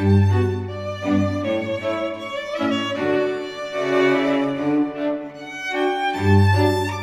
Erbras, ar